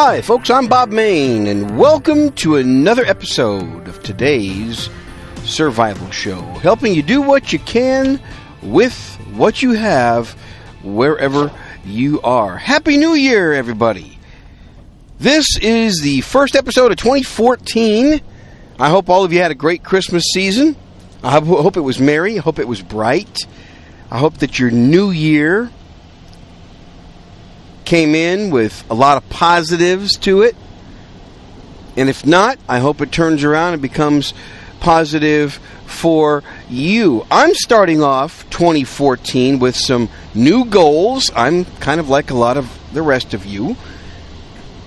Hi, folks, I'm Bob Mayne, and welcome to another episode of today's Survival Show, helping you do what you can with what you have wherever you are. Happy New Year, everybody! This is the first episode of 2014. I hope all of you had a great Christmas season. I hope it was merry. I hope it was bright. I hope that your new year came in with a lot of positives to it. And if not, I hope it turns around and becomes positive for you. I'm starting off 2014 with some new goals. I'm kind of like a lot of the rest of you.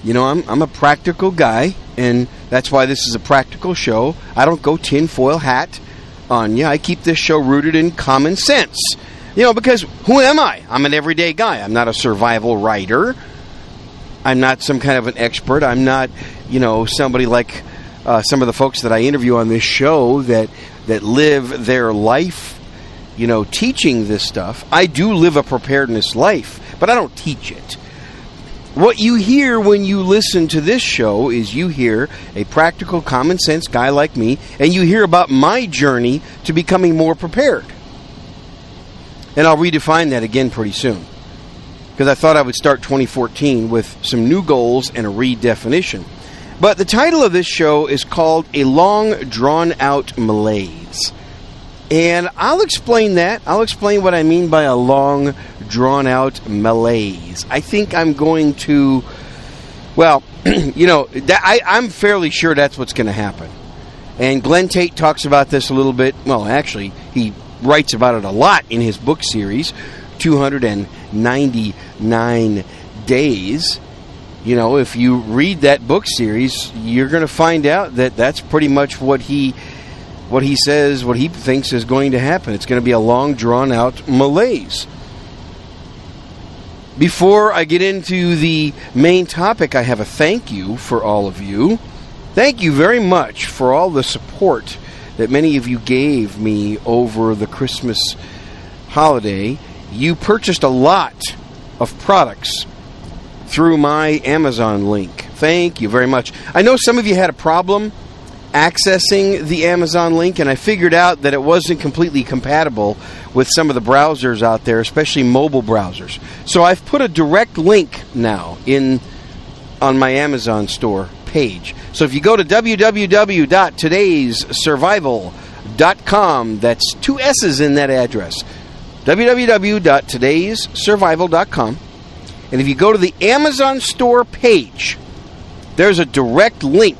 You know, I'm, I'm a practical guy, and that's why this is a practical show. I don't go tinfoil hat on you. I keep this show rooted in common sense. You know, because who am I? I'm an everyday guy. I'm not a survival writer. I'm not some kind of an expert. I'm not, you know, somebody like uh, some of the folks that I interview on this show that that live their life, you know, teaching this stuff. I do live a preparedness life, but I don't teach it. What you hear when you listen to this show is you hear a practical, common sense guy like me, and you hear about my journey to becoming more prepared. And I'll redefine that again pretty soon. Because I thought I would start 2014 with some new goals and a redefinition. But the title of this show is called A Long Drawn Out Malaise. And I'll explain that. I'll explain what I mean by a long, drawn out malaise. I think I'm going to, well, you know, that, I, I'm fairly sure that's what's going to happen. And Glen Tate talks about this a little bit. Well, actually, he writes about it a lot in his book series, 299 Days. You know, if you read that book series, you're going to find out that that's pretty much what he what he says, what he thinks is going to happen. It's going to be a long drawn out malaise. Before I get into the main topic, I have a thank you for all of you. Thank you very much for all the support that many of you gave me over the Christmas holiday. You purchased a lot of products through my Amazon link. Thank you very much. I know some of you had a problem accessing the Amazon link, and I figured out that it wasn't completely compatible with some of the browsers out there, especially mobile browsers. So I've put a direct link now in on my Amazon store page. So if you go to www.todayssurvival.com, that's two S's in that address. www.todayssurvival.com. And if you go to the Amazon store page, there's a direct link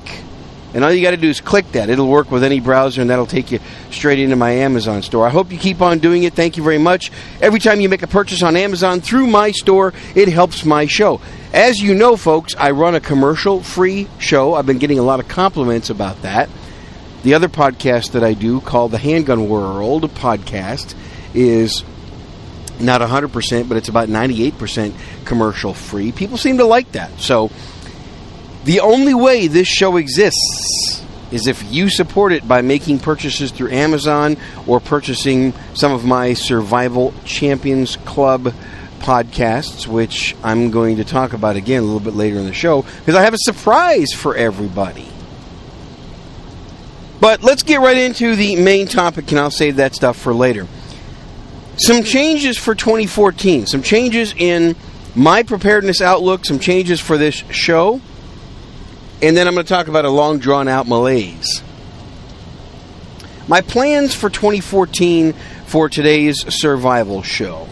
and all you got to do is click that. It'll work with any browser, and that'll take you straight into my Amazon store. I hope you keep on doing it. Thank you very much. Every time you make a purchase on Amazon through my store, it helps my show. As you know, folks, I run a commercial free show. I've been getting a lot of compliments about that. The other podcast that I do, called the Handgun World podcast, is not 100%, but it's about 98% commercial free. People seem to like that. So, the only way this show exists is if you support it by making purchases through Amazon or purchasing some of my Survival Champions Club podcasts, which I'm going to talk about again a little bit later in the show, because I have a surprise for everybody. But let's get right into the main topic, and I'll save that stuff for later. Some changes for 2014, some changes in my preparedness outlook, some changes for this show and then I'm going to talk about a long drawn out malaise. My plans for 2014 for today's survival show.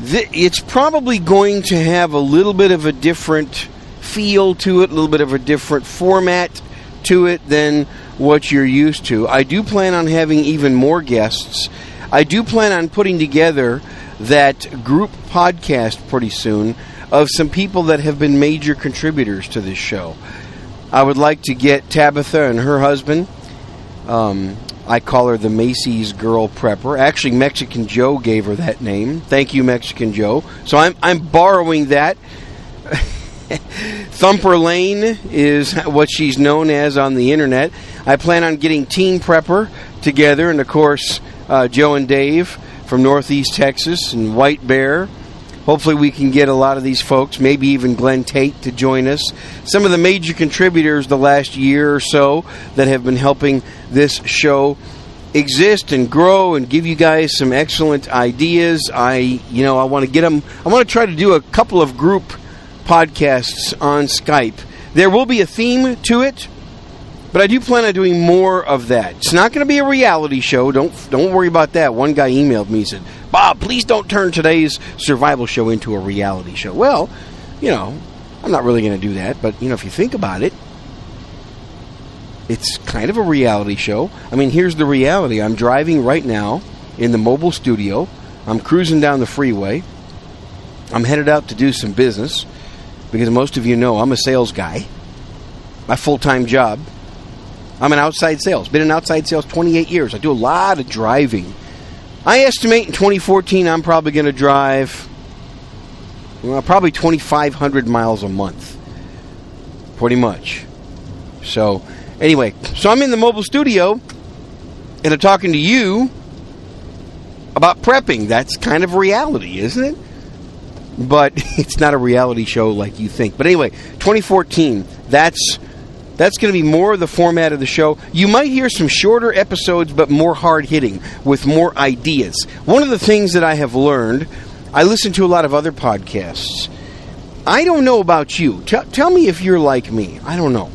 It's probably going to have a little bit of a different feel to it, a little bit of a different format to it than what you're used to. I do plan on having even more guests. I do plan on putting together that group podcast pretty soon of some people that have been major contributors to this show. I would like to get Tabitha and her husband. Um, I call her the Macy's Girl Prepper. Actually, Mexican Joe gave her that name. Thank you, Mexican Joe. So I'm I'm borrowing that. Thumper Lane is what she's known as on the internet. I plan on getting Team Prepper together, and of course, uh, Joe and Dave from Northeast Texas and White Bear Hopefully, we can get a lot of these folks, maybe even Glen Tate, to join us. Some of the major contributors the last year or so that have been helping this show exist and grow and give you guys some excellent ideas. I, you know, I want to get them. I want to try to do a couple of group podcasts on Skype. There will be a theme to it, but I do plan on doing more of that. It's not going to be a reality show. Don't don't worry about that. One guy emailed me and said, "Bob, please don't turn today's survival show into a reality show." Well, you know, I'm not really going to do that, but you know, if you think about it, it's kind of a reality show. I mean, here's the reality. I'm driving right now in the mobile studio. I'm cruising down the freeway. I'm headed out to do some business because most of you know I'm a sales guy. My full time job. I'm an outside sales. Been in outside sales 28 years. I do a lot of driving. I estimate in 2014 I'm probably going to drive well, probably 2,500 miles a month. Pretty much. So, anyway, so I'm in the mobile studio and I'm talking to you about prepping. That's kind of reality, isn't it? but it's not a reality show like you think. But anyway, 2014, that's that's going to be more of the format of the show. You might hear some shorter episodes, but more hard hitting with more ideas. One of the things that I have learned, I listen to a lot of other podcasts. I don't know about you. T- tell me if you're like me. I don't know.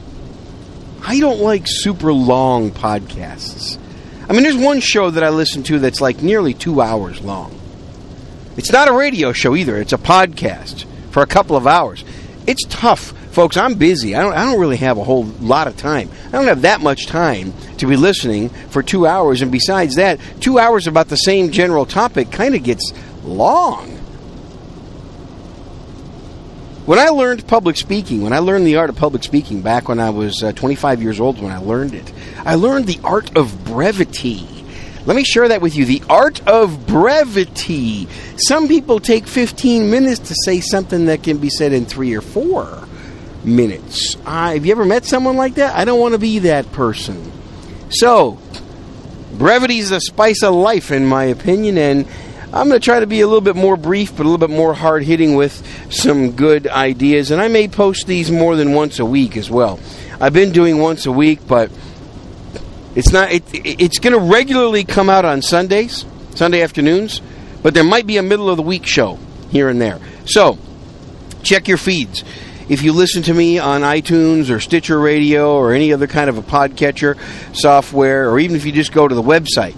I don't like super long podcasts. I mean, there's one show that I listen to that's like nearly two hours long. It's not a radio show either. It's a podcast for a couple of hours. It's tough, folks. I'm busy. I don't. I don't really have a whole lot of time. I don't have that much time to be listening for two hours. And besides that, two hours about the same general topic kind of gets long. When I learned public speaking, when I learned the art of public speaking back when I was uh, 25 years old, when I learned it, I learned the art of brevity. Let me share that with you. The art of brevity. Some people take 15 minutes to say something that can be said in three or four minutes. Uh, have you ever met someone like that? I don't want to be that person. So, brevity is the spice of life, in my opinion, and I'm going to try to be a little bit more brief, but a little bit more hard hitting with some good ideas. And I may post these more than once a week as well. I've been doing once a week, but it's not. It, it's going to regularly come out on Sundays, Sunday afternoons, but there might be a middle of the week show here and there. So check your feeds. If you listen to me on iTunes or Stitcher Radio or any other kind of a podcatcher software, or even if you just go to the website,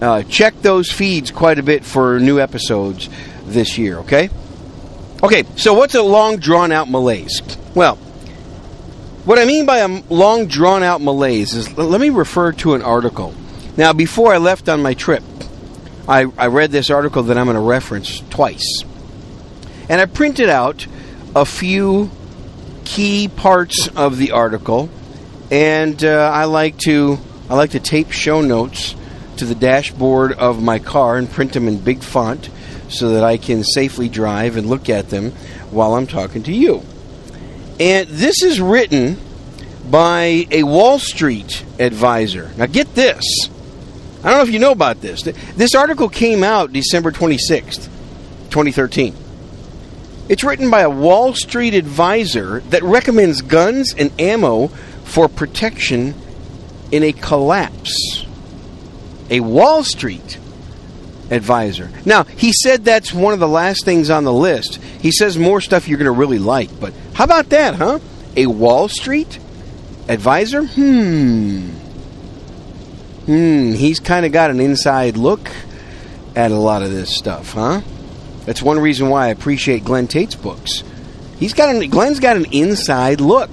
uh, check those feeds quite a bit for new episodes this year. Okay. Okay. So what's a long drawn out malaise? Well, what I mean by a long, drawn out malaise is let me refer to an article. Now, before I left on my trip, I, I read this article that I'm going to reference twice. And I printed out a few key parts of the article, and uh, I like to I like to tape show notes to the dashboard of my car and print them in big font so that I can safely drive and look at them while I'm talking to you. And this is written by a Wall Street advisor. Now, get this. I don't know if you know about this. This article came out December 26th, 2013. It's written by a Wall Street advisor that recommends guns and ammo for protection in a collapse. A Wall Street advisor. Now, he said that's one of the last things on the list. He says more stuff you're going to really like, but how about that, huh? A Wall Street advisor? Hmm. Hmm, he's kind of got an inside look at a lot of this stuff, huh? That's one reason why I appreciate Glen Tate's books. He's got an Glen's got an inside look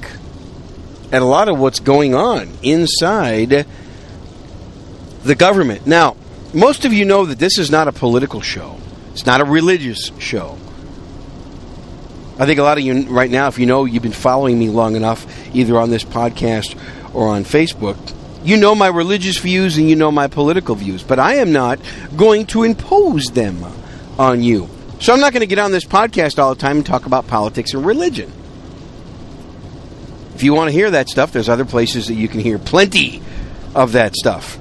at a lot of what's going on inside the government. Now, most of you know that this is not a political show. It's not a religious show. I think a lot of you right now, if you know you've been following me long enough, either on this podcast or on Facebook, you know my religious views and you know my political views, but I am not going to impose them on you. So I'm not going to get on this podcast all the time and talk about politics and religion. If you want to hear that stuff, there's other places that you can hear plenty of that stuff.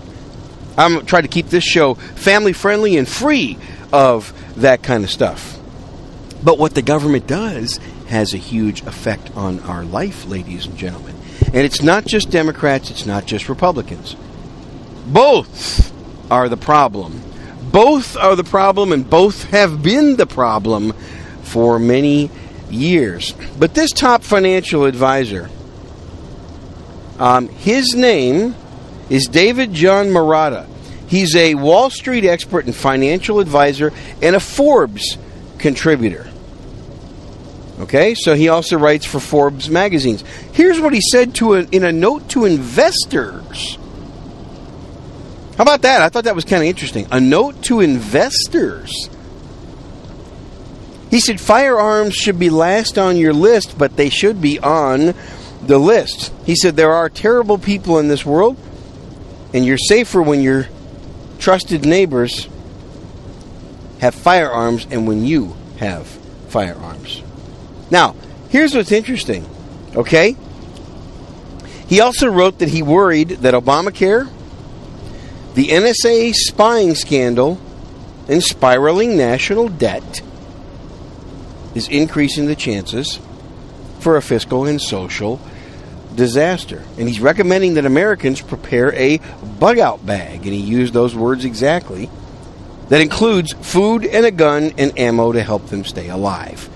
I'm trying to keep this show family friendly and free of that kind of stuff. But what the government does has a huge effect on our life, ladies and gentlemen. And it's not just Democrats, it's not just Republicans. Both are the problem. Both are the problem, and both have been the problem for many years. But this top financial advisor, um, his name is David John Marotta. He's a Wall Street expert and financial advisor and a Forbes contributor. Okay, so he also writes for Forbes magazines. Here's what he said to a, in a note to investors. How about that? I thought that was kind of interesting. A note to investors. He said firearms should be last on your list, but they should be on the list. He said there are terrible people in this world, and you're safer when your trusted neighbors have firearms and when you have firearms. Now, here's what's interesting, okay? He also wrote that he worried that Obamacare, the NSA spying scandal, and spiraling national debt is increasing the chances for a fiscal and social disaster. And he's recommending that Americans prepare a bug out bag, and he used those words exactly, that includes food and a gun and ammo to help them stay alive.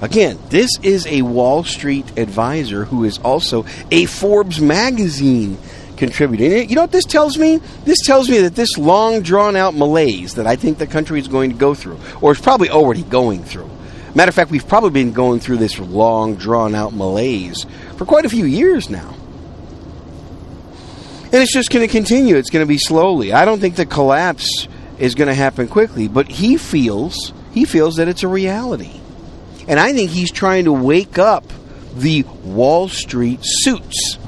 Again, this is a Wall Street advisor who is also a Forbes magazine contributor. And you know what this tells me? This tells me that this long drawn out malaise that I think the country is going to go through, or is probably already going through. Matter of fact, we've probably been going through this long drawn out malaise for quite a few years now. And it's just going to continue. It's going to be slowly. I don't think the collapse is going to happen quickly, but he feels he feels that it's a reality. And I think he's trying to wake up the Wall Street suits.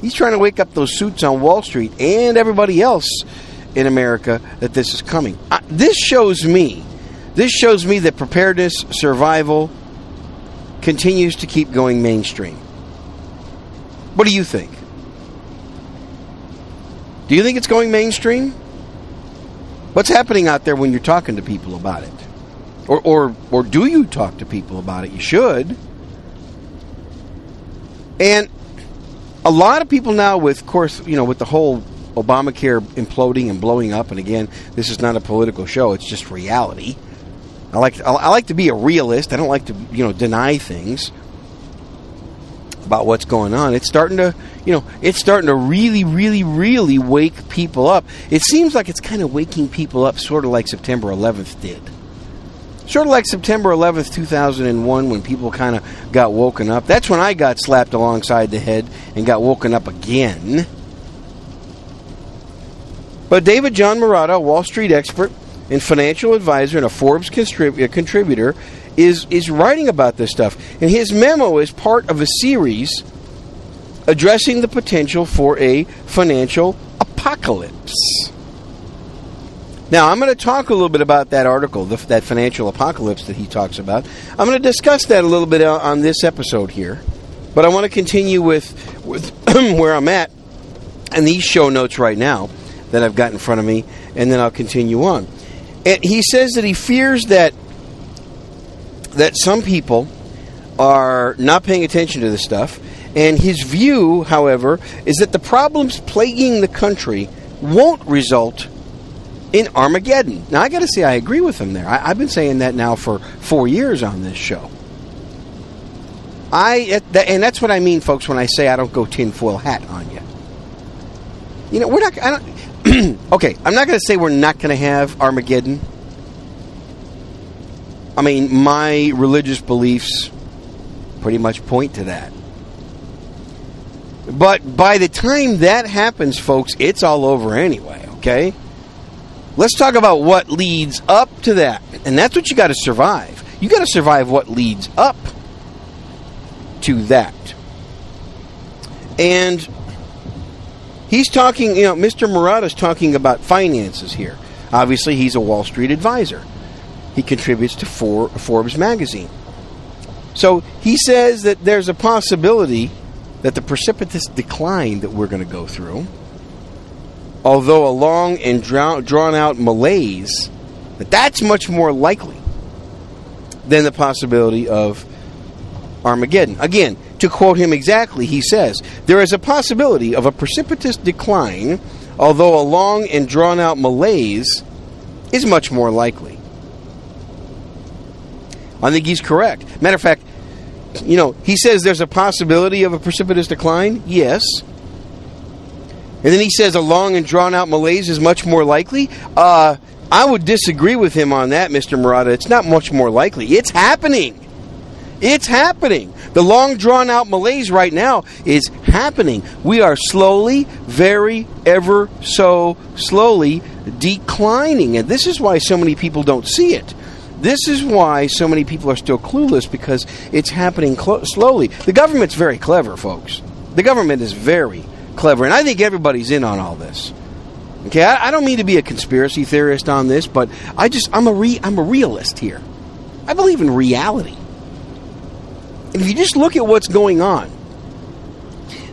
He's trying to wake up those suits on Wall Street and everybody else in America that this is coming. Uh, this shows me, this shows me that preparedness, survival continues to keep going mainstream. What do you think? Do you think it's going mainstream? What's happening out there when you're talking to people about it? Or, or, or do you talk to people about it? You should. And a lot of people now, with of course, you know, with the whole Obamacare imploding and blowing up, and again, this is not a political show; it's just reality. I like I like to be a realist. I don't like to you know deny things about what's going on. It's starting to you know it's starting to really, really, really wake people up. It seems like it's kind of waking people up, sort of like September 11th did. Sort of like September 11th, 2001, when people kind of got woken up. That's when I got slapped alongside the head and got woken up again. But David John Marotta, a Wall Street expert and financial advisor and a Forbes contrib- uh, contributor, is, is writing about this stuff. And his memo is part of a series addressing the potential for a financial apocalypse. Now, I'm going to talk a little bit about that article, the, that financial apocalypse that he talks about. I'm going to discuss that a little bit uh, on this episode here, but I want to continue with, with where I'm at and these show notes right now that I've got in front of me, and then I'll continue on. And he says that he fears that that some people are not paying attention to this stuff, and his view, however, is that the problems plaguing the country won't result in Armageddon. Now, I got to say, I agree with him there. I, have been saying that now for four years on this show. I and that's what I mean, folks, when I say I don't go tinfoil hat on you. You know, we're not. I don't. okay, I'm not going to say we're not going to have Armageddon. I mean, my religious beliefs pretty much point to that. But by the time that happens, folks, it's all over anyway, okay? Let's talk about what leads up to that. And that's what you got to survive. You got to survive what leads up to that. And he's talking, you know, Mr. Marotta's talking about finances here. Obviously, he's a Wall Street advisor. He contributes to Forbes magazine. So he says that there's a possibility that the precipitous decline that we're going to go through although a long and drawn out malaise, that that's much more likely. than the possibility of Armageddon. Again, to quote him exactly, he says, There is a possibility of a precipitous decline, although a long and drawn out malaise is much more likely. I think he's correct. Matter of fact, you know, he says there's a possibility of a precipitous decline. Yes. And then he says a long and drawn out malaise is much more likely. Uh, I would disagree with him on that, Mr. Marotta. It's not much more likely. It's happening. It's happening. The long drawn out malaise right now is happening. We are slowly, very, ever so slowly declining. And this is why so many people don't see it. This is why so many people are still clueless because it's happening cl- slowly. The government's very clever, folks. The government is very clever, and I think everybody's in on all this. Okay, I, I don't mean to be a conspiracy theorist on this, but I just I'm a re, I'm a realist here. I believe in reality. And if you just look at what's going on,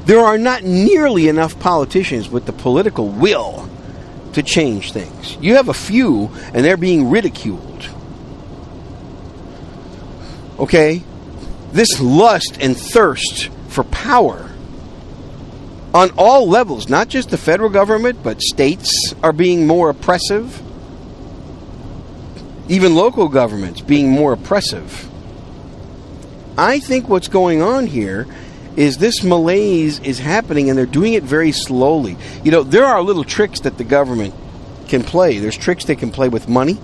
there are not nearly enough politicians with the political will to change things. You have a few, and they're being ridiculed. Okay? This lust and thirst for power on all levels, not just the federal government, but states are being more oppressive. Even local governments being more oppressive. I think what's going on here is this malaise is happening and they're doing it very slowly. You know, there are little tricks that the government can play. There's tricks they can play with money,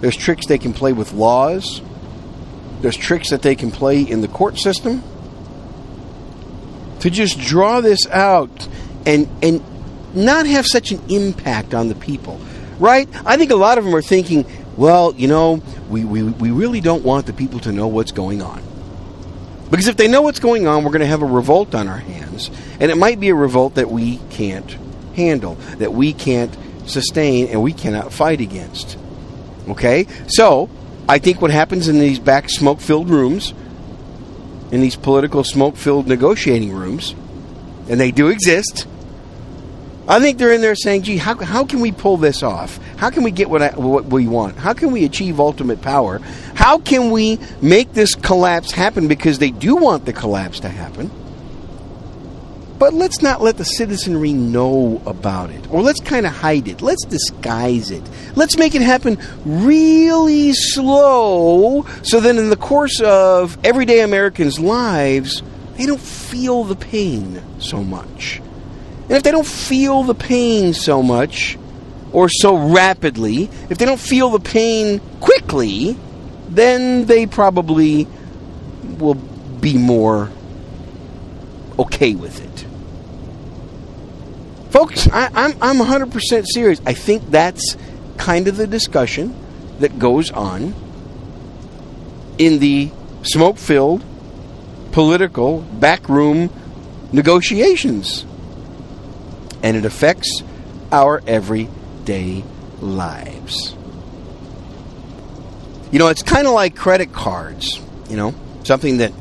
there's tricks they can play with laws, there's tricks that they can play in the court system to just draw this out and and not have such an impact on the people. Right? I think a lot of them are thinking, well, you know, we, we, we really don't want the people to know what's going on. Because if they know what's going on, we're going to have a revolt on our hands. And it might be a revolt that we can't handle, that we can't sustain, and we cannot fight against. Okay? So, I think what happens in these back smoke filled rooms, in these political smoke filled negotiating rooms, and they do exist, I think they're in there saying, gee, how, how can we pull this off? How can we get what, I, what we want? How can we achieve ultimate power? How can we make this collapse happen because they do want the collapse to happen? But let's not let the citizenry know about it. Or let's kind of hide it. Let's disguise it. Let's make it happen really slow so that in the course of everyday Americans' lives, they don't feel the pain so much. And if they don't feel the pain so much, or so rapidly, if they don't feel the pain quickly, then they probably will be more okay with it. Folks, I, am I'm, I'm 100% serious. I think that's kind of the discussion that goes on in the smoke filled political backroom negotiations. And it affects our everyday lives. You know, it's kind of like credit cards, you know, something that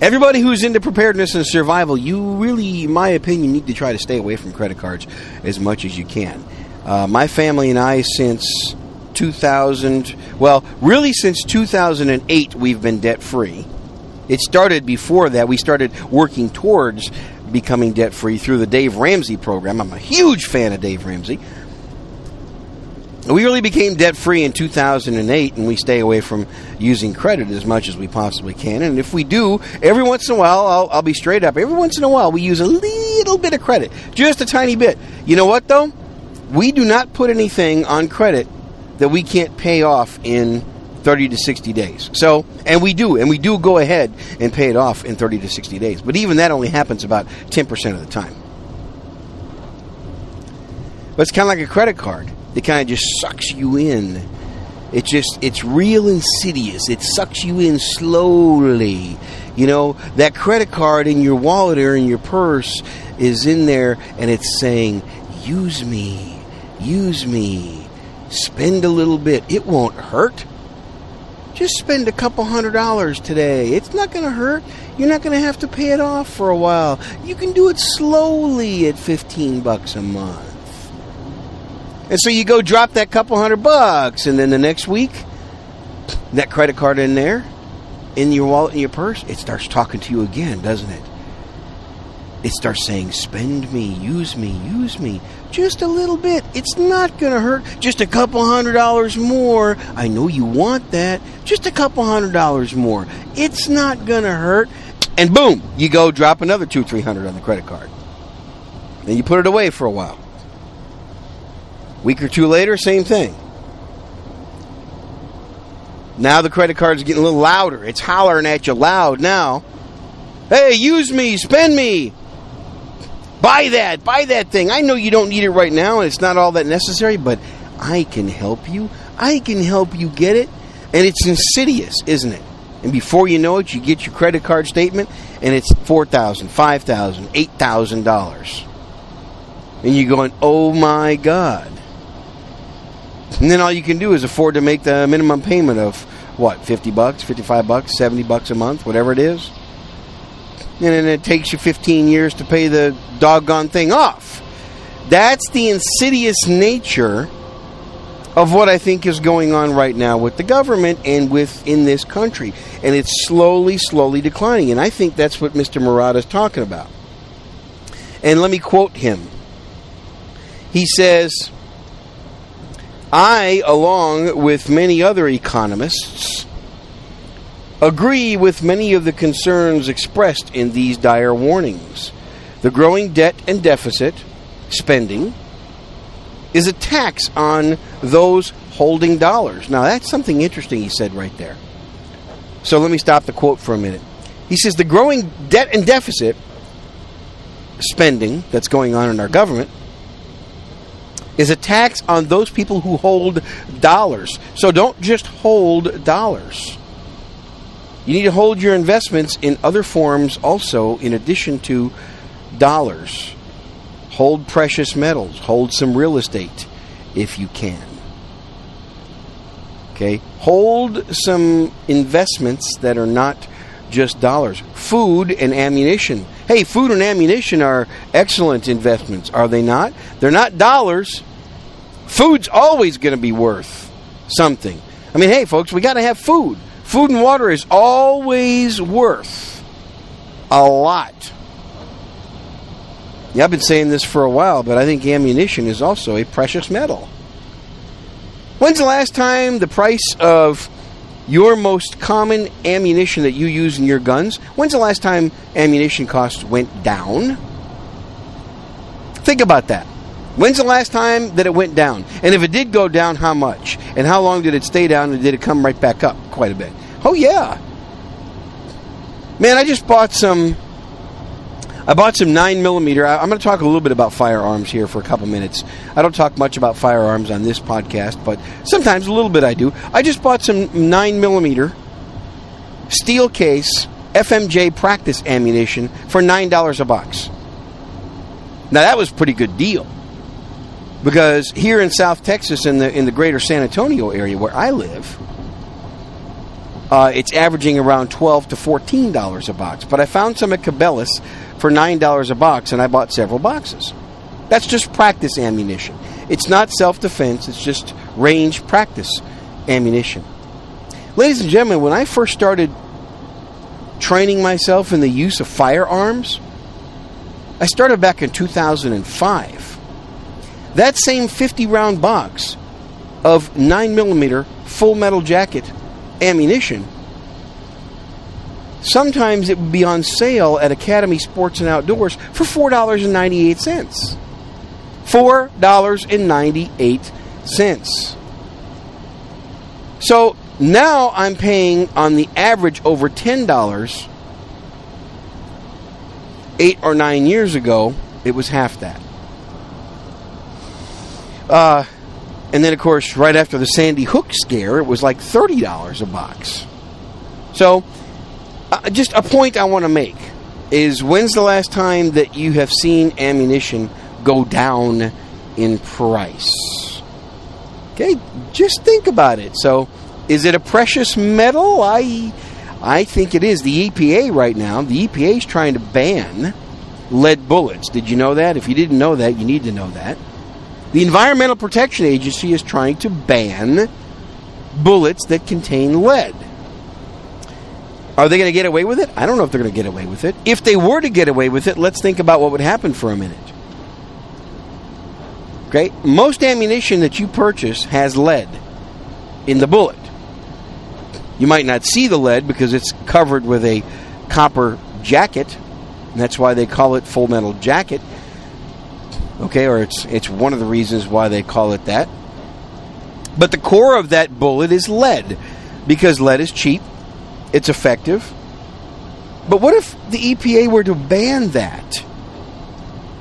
Everybody who's into preparedness and survival, you really, in my opinion, need to try to stay away from credit cards as much as you can. Uh, my family and I, since 2000, well, really since 2008, we've been debt free. It started before that. We started working towards becoming debt free through the Dave Ramsey program. I'm a huge fan of Dave Ramsey. We really became debt free in 2008, and we stay away from using credit as much as we possibly can. And if we do, every once in a while, I'll, I'll, be straight up, every once in a while, we use a little bit of credit, just a tiny bit. You know what, though? We do not put anything on credit that we can't pay off in 30 to 60 days. So, and we do, and we do go ahead and pay it off in 30 to 60 days. But even that only happens about 10% of the time. But it's kind of like a credit card that kind of just sucks you in. It just, it's real insidious. It sucks you in slowly. You know, that credit card in your wallet or in your purse is in there and it's saying, use me, use me, spend a little bit. It won't hurt. Just spend a couple hundred dollars today. It's not going to hurt. You're not going to have to pay it off for a while. You can do it slowly at 15 bucks a month. And so you go drop that couple hundred bucks, and then the next week, that credit card in there, in your wallet, in your purse, it starts talking to you again, doesn't it? It starts saying, spend me, use me, use me. Just a little bit. It's not going to hurt. Just a couple hundred dollars more. I know you want that. Just a couple hundred dollars more. It's not going to hurt. And boom, you go drop another two, three hundred on the credit card. Then you put it away for a while. Week or two later, same thing. Now the credit card's getting a little louder. It's hollering at you loud now. Hey, use me, spend me. Buy that, buy that thing. I know you don't need it right now and it's not all that necessary, but I can help you. I can help you get it. And it's insidious, isn't it? And before you know it, you get your credit card statement and it's $4,000, $5,000, $8,000. And you're going, oh my God. And then all you can do is afford to make the minimum payment of what, 50 bucks, 55 bucks, 70 bucks a month, whatever it is. And then it takes you 15 years to pay the doggone thing off. That's the insidious nature of what I think is going on right now with the government and within this country. And it's slowly, slowly declining. And I think that's what Mr. Marotta is talking about. And let me quote him. He says, I, along with many other economists, agree with many of the concerns expressed in these dire warnings. The growing debt and deficit spending is a tax on those holding dollars. Now, that's something interesting he said right there. So let me stop the quote for a minute. He says the growing debt and deficit spending that's going on in our government is a tax on those people who hold dollars. So don't just hold dollars. You need to hold your investments in other forms also, in addition to dollars. Hold precious metals, hold some real estate if you can. Okay? Hold some investments that are not just dollars. Food and ammunition Hey, food and ammunition are excellent investments, are they not? They're not dollars. Food's always going to be worth something. I mean, hey, folks, we got to have food. Food and water is always worth a lot. Yeah, I've been saying this for a while, but I think ammunition is also a precious metal. When's the last time the price of your most common ammunition that you use in your guns, when's the last time ammunition costs went down? Think about that. When's the last time that it went down? And if it did go down, how much? And how long did it stay down and did it come right back up quite a bit? Oh, yeah. Man, I just bought some I bought some 9 millimeter. I'm going to talk a little bit about firearms here for a couple minutes. I don't talk much about firearms on this podcast, but sometimes a little bit I do. I just bought some 9 millimeter steel case FMJ practice ammunition for $9 a box. Now that was a pretty good deal. Because here in South Texas in the in the greater San Antonio area where I live, uh, it's averaging around twelve to fourteen dollars a box. But I found some at Cabela's for $9 a box, and I bought several boxes. That's just practice ammunition. It's not self defense, it's just range practice ammunition. Ladies and gentlemen, when I first started training myself in the use of firearms, I started back in 2005. That same 50 round box of 9mm full metal jacket ammunition Sometimes it would be on sale at Academy Sports and Outdoors for $4.98. $4.98. So now I'm paying on the average over $10. Eight or nine years ago, it was half that. Uh, and then, of course, right after the Sandy Hook scare, it was like $30 a box. So uh, just a point I want to make is when's the last time that you have seen ammunition go down in price? Okay, just think about it. So, is it a precious metal? I I think it is. The EPA right now, the EPA is trying to ban lead bullets. Did you know that? If you didn't know that, you need to know that. The Environmental Protection Agency is trying to ban bullets that contain lead. Are they going to get away with it? I don't know if they're going to get away with it. If they were to get away with it, let's think about what would happen for a minute. Okay? Most ammunition that you purchase has lead in the bullet. You might not see the lead because it's covered with a copper jacket. And that's why they call it full metal jacket. Okay, or it's it's one of the reasons why they call it that. But the core of that bullet is lead because lead is cheap, it's effective. But what if the EPA were to ban that?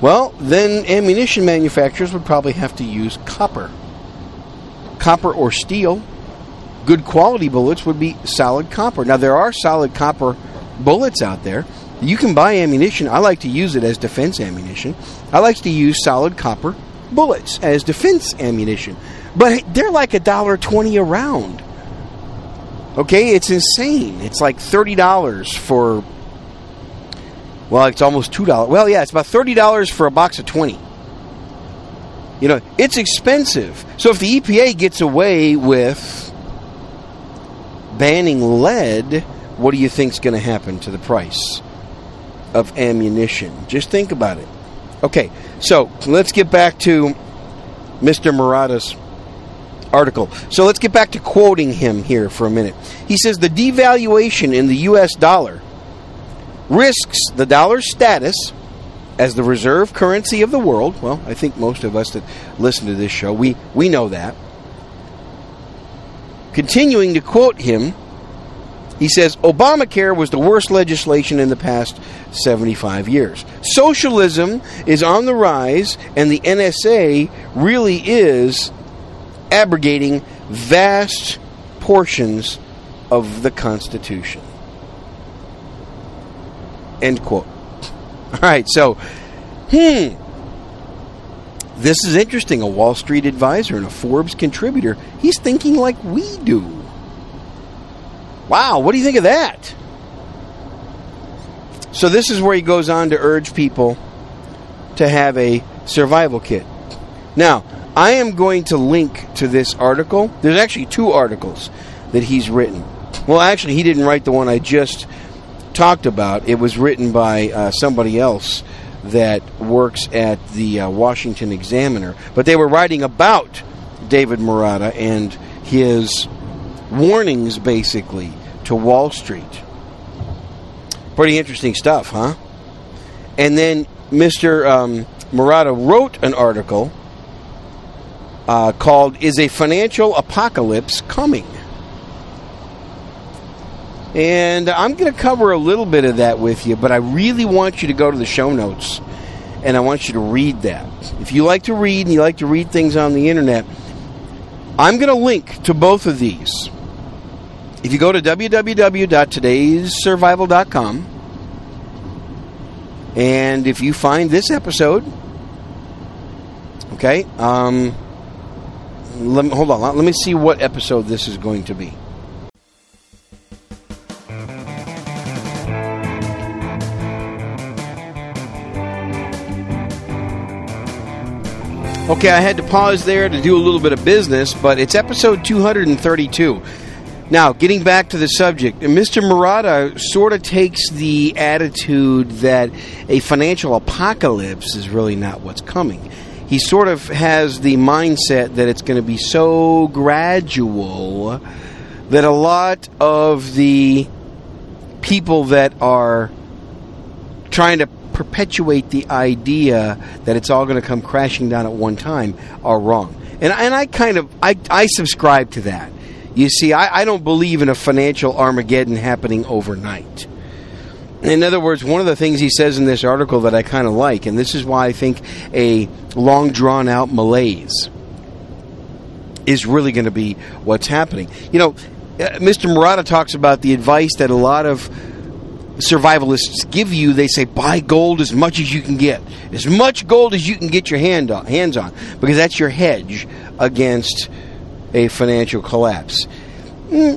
Well, then ammunition manufacturers would probably have to use copper. Copper or steel. Good quality bullets would be solid copper. Now, there are solid copper bullets out there. You can buy ammunition. I like to use it as defense ammunition. I like to use solid copper bullets as defense ammunition. But they're like a dollar twenty a round. Okay, it's insane. It's like thirty dollars for. Well, it's almost two dollars. Well, yeah, it's about thirty dollars for a box of twenty. You know, it's expensive. So if the EPA gets away with banning lead, what do you think's going to happen to the price of ammunition? Just think about it. Okay, so let's get back to Mr. Marotta's article. So let's get back to quoting him here for a minute. He says the devaluation in the US dollar risks the dollar's status as the reserve currency of the world. Well, I think most of us that listen to this show, we, we know that. Continuing to quote him, he says Obamacare was the worst legislation in the past 75 years. Socialism is on the rise, and the NSA really is abrogating vast portions of the Constitution. End quote. All right, so, hmm. This is interesting. A Wall Street advisor and a Forbes contributor. He's thinking like we do. Wow, what do you think of that? So, this is where he goes on to urge people to have a survival kit. Now, I am going to link to this article. There's actually two articles that he's written. Well, actually, he didn't write the one I just talked about. It was written by uh, somebody else that works at the uh, Washington Examiner. But they were writing about David Marotta and his warnings, basically, to Wall Street. Pretty interesting stuff, huh? And then Mr. Um, Marotta wrote an article uh, called Is a Financial Apocalypse Coming? And I'm going to cover a little bit of that with you, but I really want you to go to the show notes and I want you to read that. If you like to read and you like to read things on the internet, I'm going to link to both of these. If you go to www.todayssurvival.com and if you find this episode, okay, um, let hold on. Let me see what episode this is going to be. Okay, I had to pause there to do a little bit of business, but it's episode 232. Now, getting back to the subject, Mr. Marotta sort of takes the attitude that a financial apocalypse is really not what's coming he sort of has the mindset that it's going to be so gradual that a lot of the people that are trying to perpetuate the idea that it's all going to come crashing down at one time are wrong. And, and I kind of I, I subscribe to that. You see, I, I don't believe in a financial Armageddon happening overnight. In other words, one of the things he says in this article that I kind of like, and this is why I think a long drawn out malaise is really going to be what's happening. You know, uh, Mr. Marotta talks about the advice that a lot of survivalists give you. They say buy gold as much as you can get, as much gold as you can get your hand on, hands on, because that's your hedge against a financial collapse.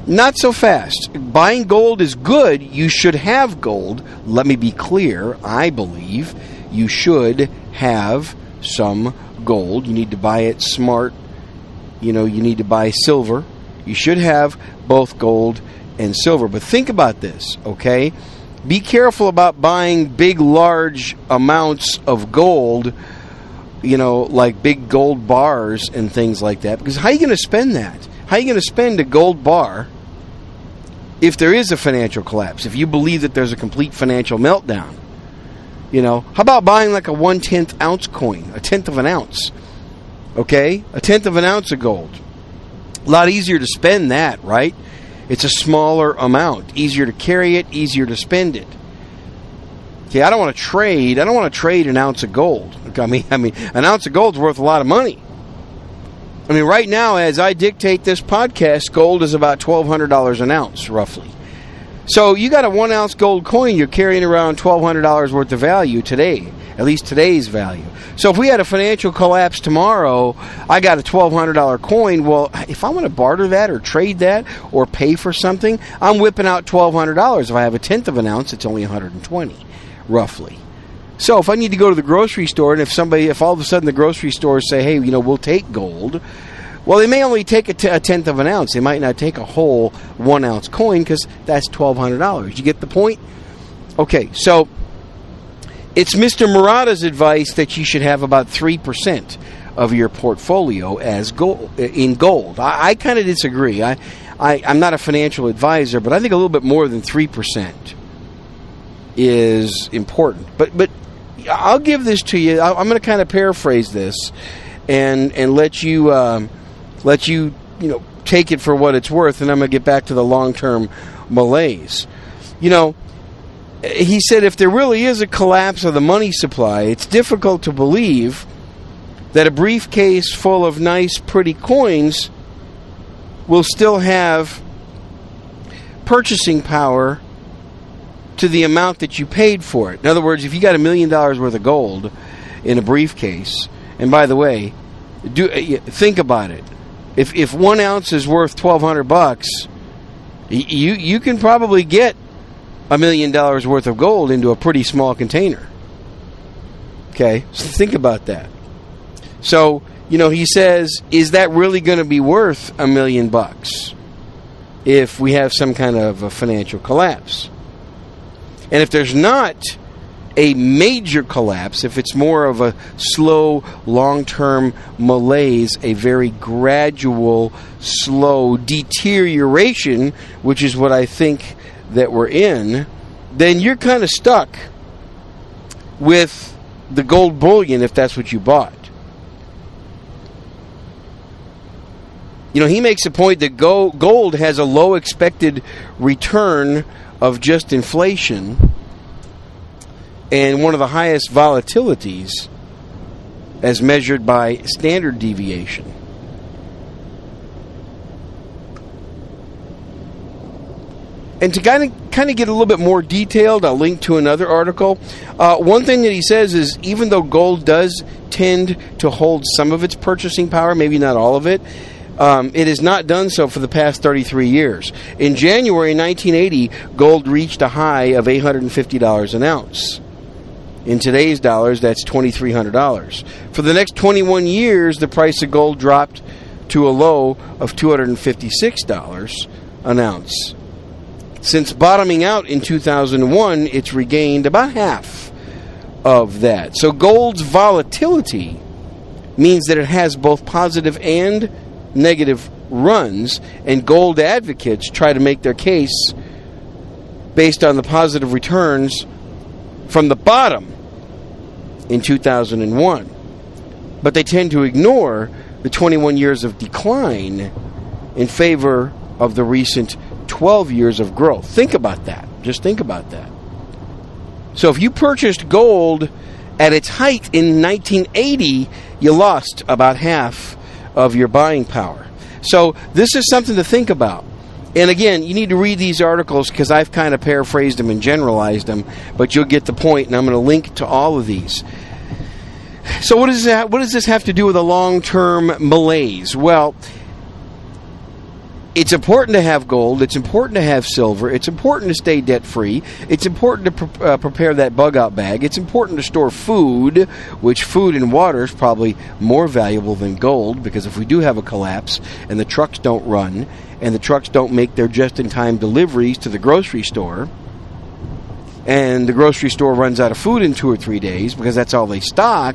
Not so fast. Buying gold is good. You should have gold. Let me be clear. I believe you should have some gold. You need to buy it smart. You know, you need to buy silver you should have both gold and silver. But think about this, okay? Be careful about buying big, large amounts of gold, you know, like big gold bars and things like that. Because how are you going to spend that? How are you going to spend a gold bar if there is a financial collapse? If you believe that there's a complete financial meltdown? You know, how about buying like a one tenth ounce coin, a tenth of an ounce? Okay, a tenth of an ounce of gold. A lot easier to spend that, right? It's a smaller amount, easier to carry it, easier to spend it. Okay, I don't want to trade. I don't want to trade an ounce of gold. I mean, I mean, an ounce of gold's worth a lot of money. I mean, right now, as I dictate this podcast, gold is about twelve hundred dollars an ounce, roughly. So you got a one ounce gold coin, you're carrying around twelve hundred dollars worth of value today, at least today's value. So if we had a financial collapse tomorrow, I got a twelve hundred dollar coin. Well, if I want to barter that or trade that or pay for something, I'm whipping out twelve hundred dollars. If I have a tenth of an ounce, it's only one hundred and twenty, roughly. So if I need to go to the grocery store, and if somebody, if all of a sudden the grocery stores say, "Hey, you know, we'll take gold," well, they may only take a, t- a tenth of an ounce. They might not take a whole one ounce coin because that's twelve hundred dollars. You get the point? Okay, so it's Mr. Marotta's advice that you should have about three percent of your portfolio as gold in gold. I, I kind of disagree. I, I I'm not a financial advisor, but I think a little bit more than three percent is important. But but I'll give this to you. I, am going to kind of paraphrase this and and let you um, let you you know take it for what it's worth, and I'm going to get back to the long term malaise. You know, he said if there really is a collapse of the money supply, it's difficult to believe that a briefcase full of nice, pretty coins will still have purchasing power to the amount that you paid for it. In other words, if you got a million dollars worth of gold in a briefcase, and by the way, do uh, think about it. If if one ounce is worth twelve hundred bucks, you you can probably get a million dollars worth of gold into a pretty small container. Okay, so think about that. So you know, he says, is that really going to be worth a million bucks if we have some kind of a financial collapse? And if there's not a major collapse, if it's more of a slow, long term malaise, a very gradual, slow deterioration, which is what I think that we're in, then you're kind of stuck with the gold bullion if that's what you bought. You know, he makes a point that gold has a low expected return of just inflation and one of the highest volatilities as measured by standard deviation. And to kind of kind of get a little bit more detailed, I'll link to another article. Uh, one thing that he says is even though gold does tend to hold some of its purchasing power, maybe not all of it, um, it has not done so for the past 33 years. In January 1980, gold reached a high of $850 an ounce. In today's dollars, that's $2,300. For the next 21 years, the price of gold dropped to a low of $256 an ounce. Since bottoming out in 2001, it's regained about half of that. So gold's volatility means that it has both positive and negative runs, and gold advocates try to make their case based on the positive returns from the bottom in 2001. But they tend to ignore the 21 years of decline in favor of the recent 12 years of growth. Think about that. Just think about that. So if you purchased gold at its height in 1980, you lost about half of your buying power. So this is something to think about. And again, you need to read these articles because I've kind of paraphrased them and generalized them, but you'll get the point, and I'm going to link to all of these. So, what, is that, what does this have to do with a long term malaise? Well, it's important to have gold. It's important to have silver. It's important to stay debt free. It's important to pre- uh, prepare that bug out bag. It's important to store food, which food and water is probably more valuable than gold because if we do have a collapse and the trucks don't run and the trucks don't make their just in time deliveries to the grocery store, and the grocery store runs out of food in two or three days because that's all they stock,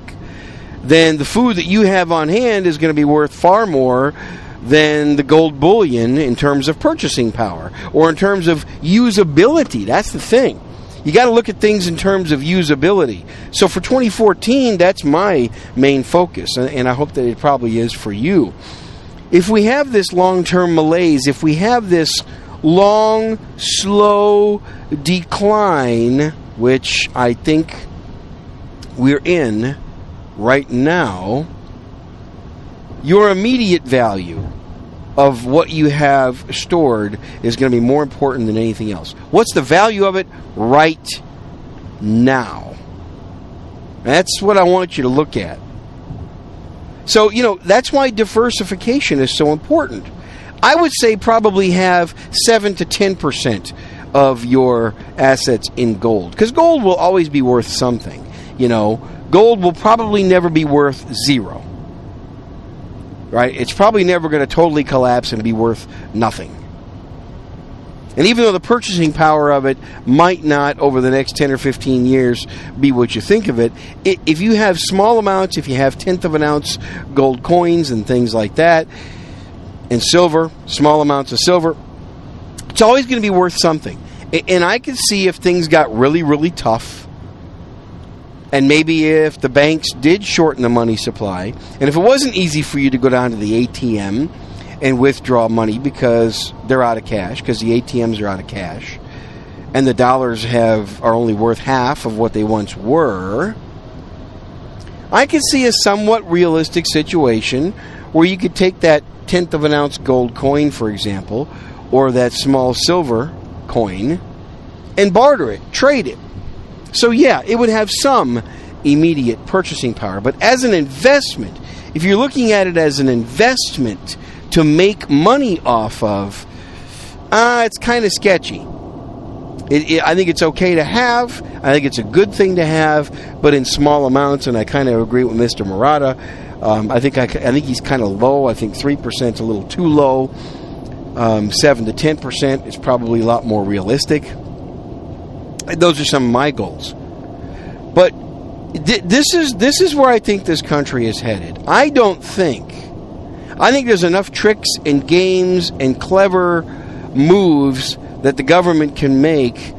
then the food that you have on hand is going to be worth far more than the gold bullion in terms of purchasing power or in terms of usability. That's the thing. You got to look at things in terms of usability. So for 2014, that's my main focus, and I hope that it probably is for you. If we have this long term malaise, if we have this long, slow decline, which I think we're in right now, your immediate value of what you have stored is going to be more important than anything else. What's the value of it right now? That's what I want you to look at. So, you know, that's why diversification is so important. I would say probably have 7 to 10% of your assets in gold because gold will always be worth something. You know, gold will probably never be worth zero right? It's probably never going to totally collapse and be worth nothing. And even though the purchasing power of it might not, over the next 10 or 15 years, be what you think of it, if you have small amounts, if you have tenth of an ounce gold coins and things like that, and silver, small amounts of silver, it's always going to be worth something. And I can see if things got really, really tough and maybe if the banks did shorten the money supply, and if it wasn't easy for you to go down to the ATM and withdraw money because they're out of cash, because the ATMs are out of cash, and the dollars have are only worth half of what they once were, I could see a somewhat realistic situation where you could take that tenth of an ounce gold coin, for example, or that small silver coin, and barter it, trade it so, yeah, it would have some immediate purchasing power. But as an investment, if you're looking at it as an investment to make money off of, uh, it's kind of sketchy. It, it, I think it's okay to have. I think it's a good thing to have, but in small amounts. And I kind of agree with Mr. Marotta. Um, I think I, I, think he's kind of low. I think three percent is a little too low. Um, Seven to ten percent is probably a lot more realistic. Those are some of my goals. But th- this is this is where I think this country is headed. I don't think I think there's enough tricks and games and clever moves that the government can make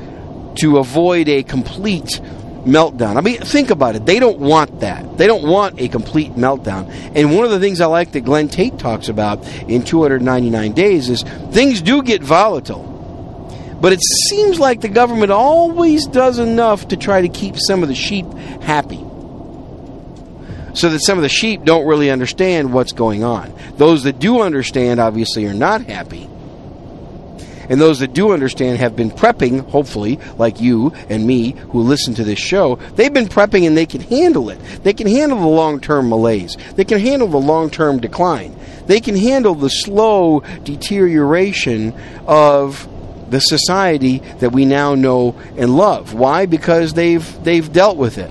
to avoid a complete meltdown. I mean, think about it. They don't want that. They don't want a complete meltdown. And one of the things I like that Glen Tate talks about in 299 days is things do get volatile. But it seems like the government always does enough to try to keep some of the sheep happy. So that some of the sheep don't really understand what's going on. Those that do understand obviously are not happy. And those that do understand have been prepping, hopefully, like you and me who listen to this show, they've been prepping and they can handle it. They can handle the long term malaise. They can handle the long term decline. They can handle the slow deterioration of the society that we now know and love. Why? Because they've they've dealt with it.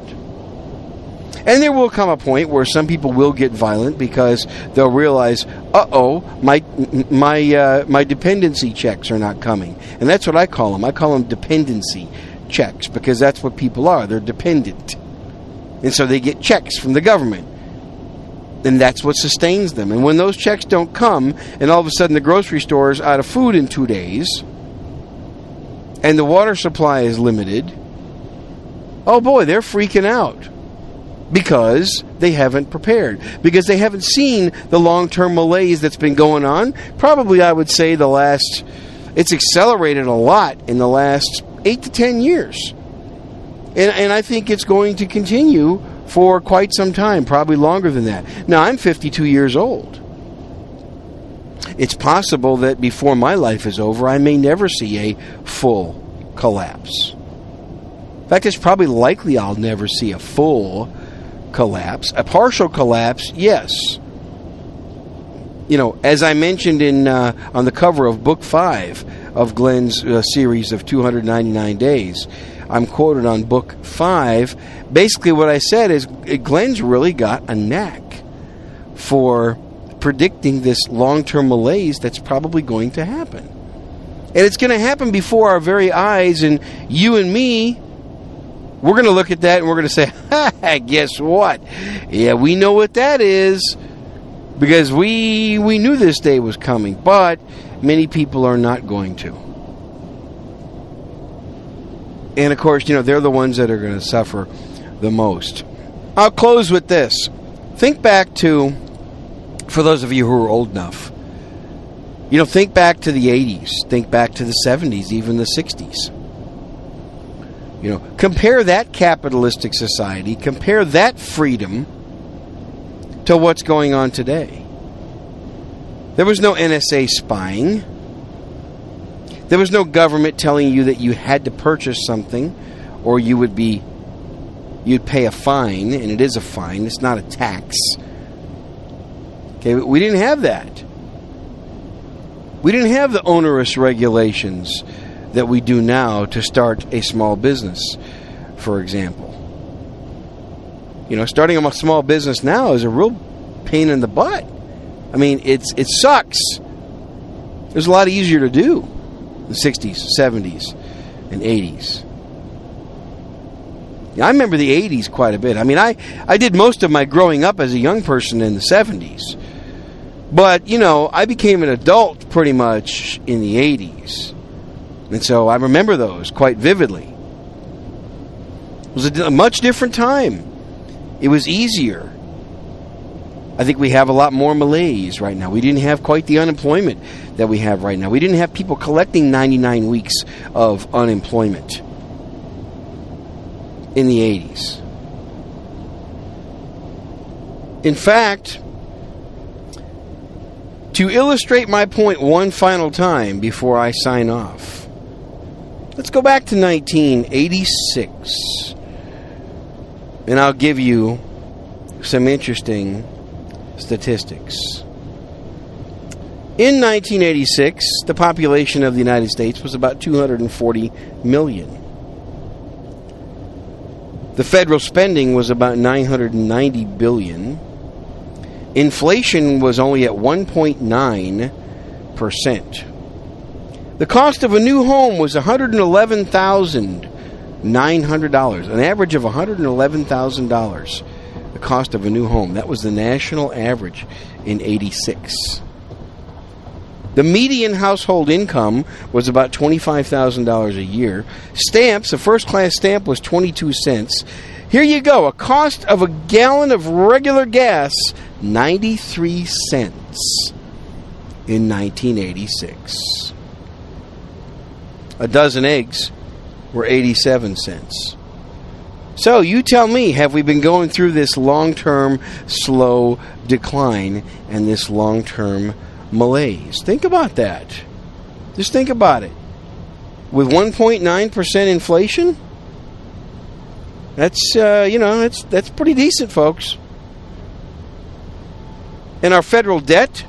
And there will come a point where some people will get violent because they'll realize, "Uh oh, my my uh, my dependency checks are not coming," and that's what I call them. I call them dependency checks because that's what people are. They're dependent, and so they get checks from the government, and that's what sustains them. And when those checks don't come, and all of a sudden the grocery store is out of food in two days, and the water supply is limited, oh boy, they're freaking out because they haven't prepared, because they haven't seen the long term malaise that's been going on. Probably, I would say, the last, it's accelerated a lot in the last eight to ten years. And, and I think it's going to continue for quite some time, probably longer than that. Now, I'm 52 years old it's possible that before my life is over, I may never see a full collapse. In fact, it's probably likely I'll never see a full collapse. A partial collapse, yes. you know, as I mentioned in uh, on the cover of Book Five of Glen's uh, series of 299 days, I'm quoted on Book Five. Basically, what I said is Glen's really got a knack for predicting this long-term malaise that's probably going to happen, and it's going to happen before our very eyes. And you and me, we're going to look at that and we're going to say, "Guess what? Yeah, we know what that is." because we we knew this day was coming, but many people are not going to. And of course, you know, they're the ones that are going to suffer the most. I'll close with this. Think back to for those of you who are old enough. You know, think back to the 80s, think back to the 70s, even the 60s. You know, compare that capitalistic society, compare that freedom to what's going on today. There was no NSA spying. There was no government telling you that you had to purchase something or you would be you'd pay a fine and it is a fine, it's not a tax. Okay, we didn't have that. We didn't have the onerous regulations that we do now to start a small business, for example. You know, starting a small business now is a real pain in the butt. I mean, it's it sucks. It was a lot easier to do in the 60s, 70s, and 80s. I remember the 80s quite a bit. I mean, I, I did most of my growing up as a young person in the 70s. But, you know, I became an adult pretty much in the 80s. And so I remember those quite vividly. It was a, much different time. It was easier. I think we have a lot more malaise right now. We didn't have quite the unemployment that we have right now. We didn't have people collecting 99 weeks of unemployment in the 80s. In fact, to illustrate my point one final time before I sign off, let's go back to 1986 and I'll give you some interesting statistics. In 1986, the population of the United States was about 240 million. The federal spending was about 990 billion. Inflation was only at 1.9%. The cost of a new home was 111,000 $900, an average of $111,000, the cost of a new home. That was the national average in 86. The median household income was about $25,000 a year. Stamps, a first class stamp was 22 cents. Here you go, a cost of a gallon of regular gas, 93 cents in 1986. A dozen eggs, were 87 cents. So you tell me, have we been going through this long term slow decline and this long term malaise? Think about that. Just think about it. With 1.9% inflation, that's uh, you know that's that's pretty decent, folks. And our federal debt,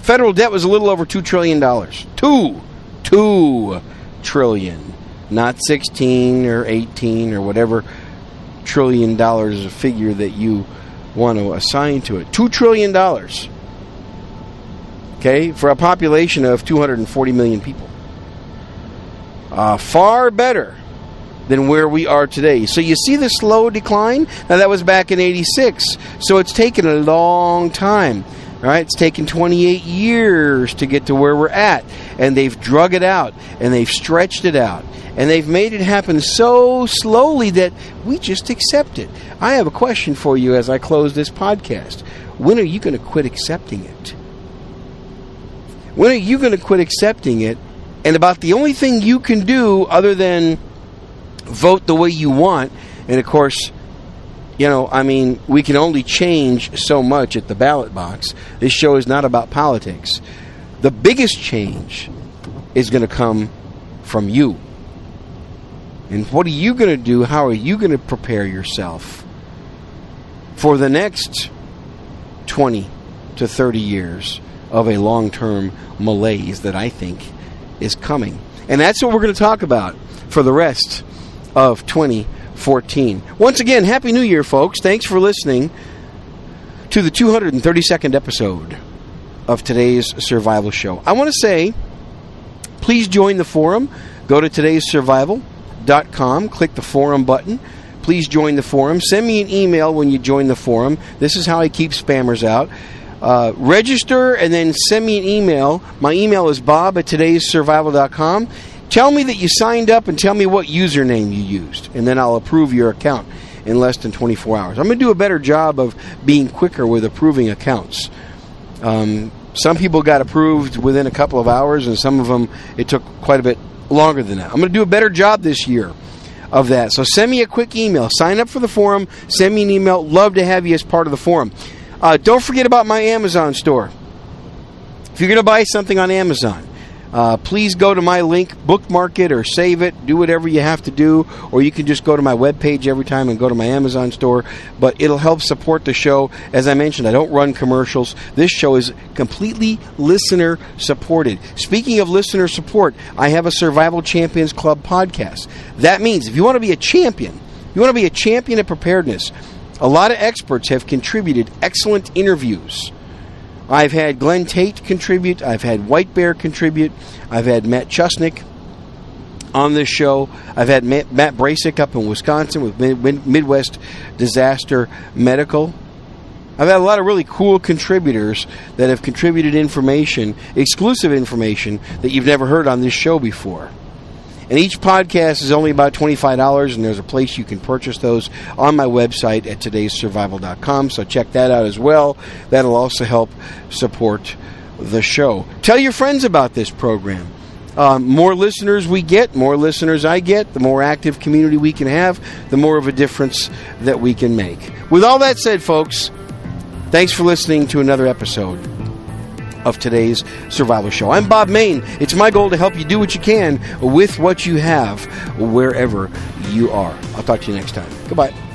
federal debt was a little over two trillion dollars. Two, two trillion, not 16 or 18 or whatever trillion dollars a figure that you want to assign to it. 2 trillion dollars. Okay, for a population of 240 million people. Uh, far better than where we are today. So you see the slow decline? Now that was back in 86. So it's taken a long time. Right? It's taken 28 years to get to where we're at. And they've drug it out and they've stretched it out. And they've made it happen so slowly that we just accept it. I have a question for you as I close this podcast. When are you going to quit accepting it? When are you going to quit accepting it? And about the only thing you can do other than vote the way you want, and of course, you know, I mean, we can only change so much at the ballot box. This show is not about politics. The biggest change is going to come from you. And what are you going to do? How are you going to prepare yourself for the next 20, to 30 years of a long term malaise that I think is coming. And that's what we're going to talk about for the rest of 2014. Once again, Happy New Year, folks. Thanks for listening to the 232nd episode of today's survival show. I want to say, please join the forum. Go to today'ssurvival.com, click the forum button. Please join the forum. Send me an email when you join the forum. This is how I keep spammers out. Uh, register and then send me an email. My email is bob at today'ssurvival.com. Tell me that you signed up and tell me what username you used, and then I'll approve your account in less than 24 hours. I'm going to do a better job of being quicker with approving accounts. Um, some people got approved within a couple of hours, and some of them it took quite a bit longer than that. I'm going to do a better job this year of that. So send me a quick email. Sign up for the forum. Send me an email. Love to have you as part of the forum. Uh, don't forget about my Amazon store. If you're going to buy something on Amazon, uh, please go to my link, bookmark it or save it, do whatever you have to do, or you can just go to my webpage every time and go to my Amazon store. But it'll help support the show. As I mentioned, I don't run commercials. This show is completely listener supported. Speaking of listener support, I have a Survival Champions Club podcast. That means if you want to be a champion, you want to be a champion of preparedness, a lot of experts have contributed excellent interviews. I've had Glen Tate contribute. I've had White Bear contribute. I've had Matt Chusnick on this show. I've had Matt, Brasic up in Wisconsin with Mid- Midwest Disaster Medical. I've had a lot of really cool contributors that have contributed information, exclusive information that you've never heard on this show before. And each podcast is only about $25, and there's a place you can purchase those on my website at today'ssurvival.com. So check that out as well. That'll also help support the show. Tell your friends about this program. Um, more listeners we get, more listeners I get, the more active community we can have, the more of a difference that we can make. With all that said, folks, thanks for listening to another episode of today's survival show. I'm Bob Mayne. It's my goal to help you do what you can with what you have wherever you are. I'll talk to you next time. Goodbye.